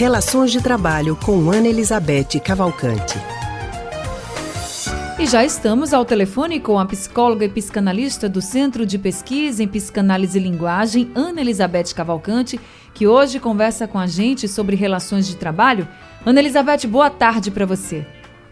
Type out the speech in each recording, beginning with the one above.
Relações de Trabalho com Ana Elizabeth Cavalcante. E já estamos ao telefone com a psicóloga e psicanalista do Centro de Pesquisa em Psicanálise e Linguagem, Ana Elizabeth Cavalcante, que hoje conversa com a gente sobre relações de trabalho. Ana Elizabeth, boa tarde para você.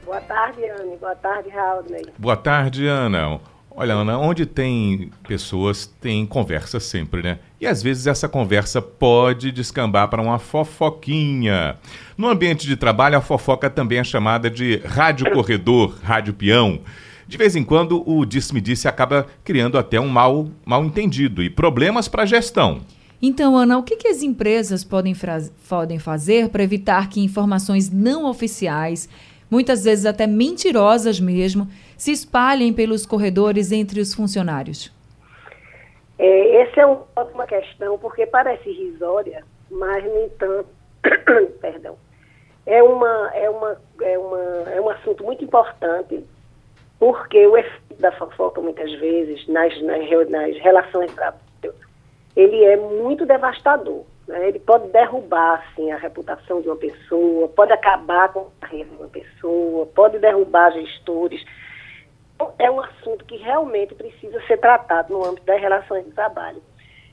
Boa tarde, Ana. Boa tarde, Raul. Boa tarde, Ana. Olha, Ana, onde tem pessoas, tem conversa sempre, né? E às vezes essa conversa pode descambar para uma fofoquinha. No ambiente de trabalho, a fofoca também é chamada de rádio corredor, rádio peão. De vez em quando, o disse-me-disse acaba criando até um mal, mal entendido e problemas para a gestão. Então, Ana, o que, que as empresas podem, podem fazer para evitar que informações não oficiais, muitas vezes até mentirosas mesmo, se espalhem pelos corredores entre os funcionários? É, essa é uma questão, porque parece irrisória, mas, no entanto, perdão, é, uma, é, uma, é, uma, é um assunto muito importante, porque o efeito da fofoca, muitas vezes, nas, nas, nas relações de trabalho, ele é muito devastador. Né? Ele pode derrubar assim, a reputação de uma pessoa, pode acabar com a carreira de uma pessoa, pode derrubar gestores é um assunto que realmente precisa ser tratado no âmbito das relações de trabalho.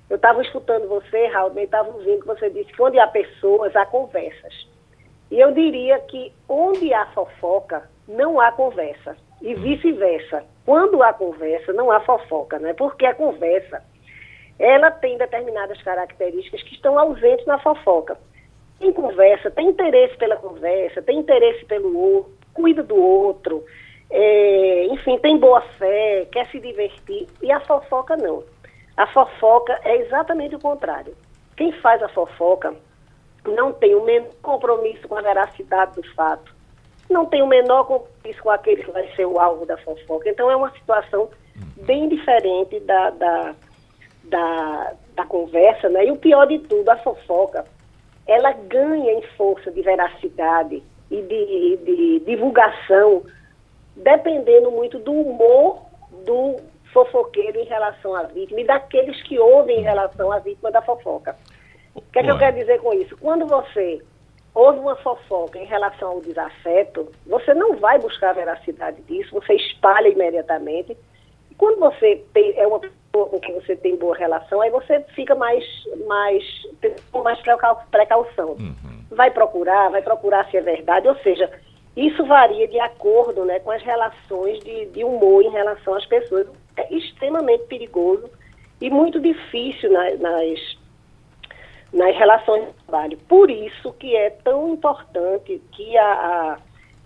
Eu estava escutando você, Raul, e estava ouvindo que você disse que onde há pessoas, há conversas. E eu diria que onde há fofoca, não há conversa. E vice-versa. Quando há conversa, não há fofoca, né? Porque a conversa, ela tem determinadas características que estão ausentes na fofoca. Tem conversa, tem interesse pela conversa, tem interesse pelo outro, cuida do outro, é, enfim, tem boa fé, quer se divertir, e a fofoca não. A fofoca é exatamente o contrário. Quem faz a fofoca não tem o menor compromisso com a veracidade do fato, não tem o menor compromisso com aquele que vai ser o alvo da fofoca. Então é uma situação bem diferente da, da, da, da conversa, né? E o pior de tudo, a fofoca, ela ganha em força de veracidade e de, de divulgação dependendo muito do humor do fofoqueiro em relação à vítima e daqueles que ouvem em relação à vítima da fofoca. O que é que eu quero dizer com isso? Quando você ouve uma fofoca em relação ao desafeto, você não vai buscar a veracidade disso, você espalha imediatamente. E quando você tem, é uma pessoa com quem você tem boa relação, aí você fica mais, mais com mais precaução. Uhum. Vai procurar, vai procurar se é verdade, ou seja, isso varia de acordo né, com as relações de, de humor em relação às pessoas. É extremamente perigoso e muito difícil nas, nas, nas relações de trabalho. Por isso que é tão importante que a, a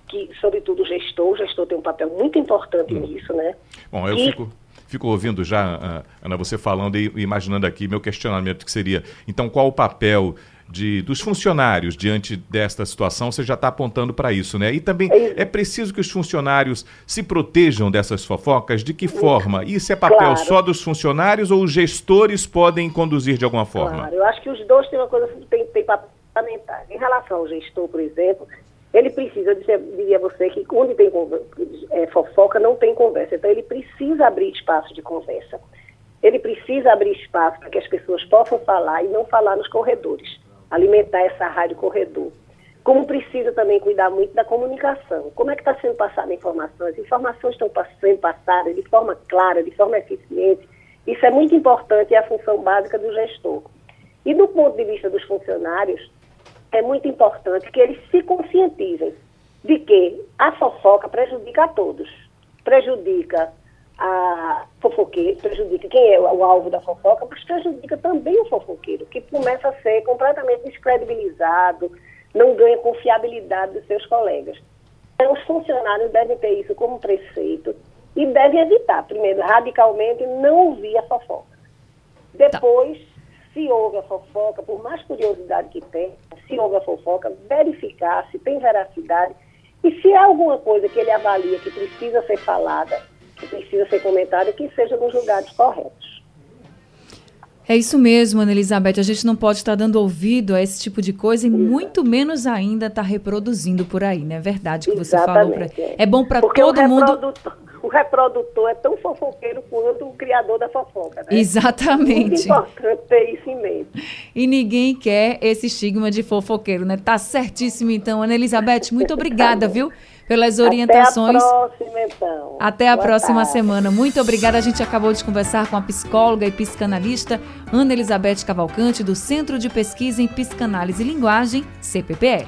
que, sobretudo, o gestor, o gestor tem um papel muito importante hum. nisso, né? Bom, eu e, fico fico ouvindo já, Ana, você falando e imaginando aqui meu questionamento que seria, então qual o papel de, dos funcionários diante desta situação, você já está apontando para isso, né? E também é, é preciso que os funcionários se protejam dessas fofocas. De que forma? Isso é papel claro. só dos funcionários ou os gestores podem conduzir de alguma forma? Claro, eu acho que os dois têm uma coisa que tem, tem fundamental. Em relação ao gestor, por exemplo, ele precisa, eu diria a você que onde tem é, fofoca não tem conversa. Então ele precisa abrir espaço de conversa. Ele precisa abrir espaço para que as pessoas possam falar e não falar nos corredores alimentar essa rádio corredor. Como precisa também cuidar muito da comunicação. Como é que está sendo passada a informação? As informações estão sendo passadas de forma clara, de forma eficiente. Isso é muito importante e é a função básica do gestor. E do ponto de vista dos funcionários, é muito importante que eles se conscientizem de que a fofoca prejudica a todos. Prejudica a fofoqueiro, prejudica quem é o alvo da fofoca, mas prejudica também o fofoqueiro, que começa a ser completamente descredibilizado, não ganha confiabilidade dos seus colegas. Então, os funcionários devem ter isso como preceito e devem evitar, primeiro, radicalmente, não ouvir a fofoca. Depois, tá. se houve a fofoca, por mais curiosidade que tenha, se houve a fofoca, verificar se tem veracidade e se há alguma coisa que ele avalia que precisa ser falada, que precisa ser comentada que seja nos lugares corretos. É isso mesmo, Ana Elizabeth. A gente não pode estar dando ouvido a esse tipo de coisa e muito menos ainda estar reproduzindo por aí, não é verdade que você Exatamente, falou? Pra... É. é bom para todo mundo. o reprodutor é tão fofoqueiro quanto o criador da fofoca, né? Exatamente. Muito importante ter isso em mente. E ninguém quer esse estigma de fofoqueiro, né? Tá certíssimo, então. Ana Elizabeth, muito obrigada, viu? Pelas orientações. Até a próxima, então. Até a Boa próxima tarde. semana. Muito obrigada. A gente acabou de conversar com a psicóloga e psicanalista Ana Elizabeth Cavalcante, do Centro de Pesquisa em Psicanálise e Linguagem, CPPL.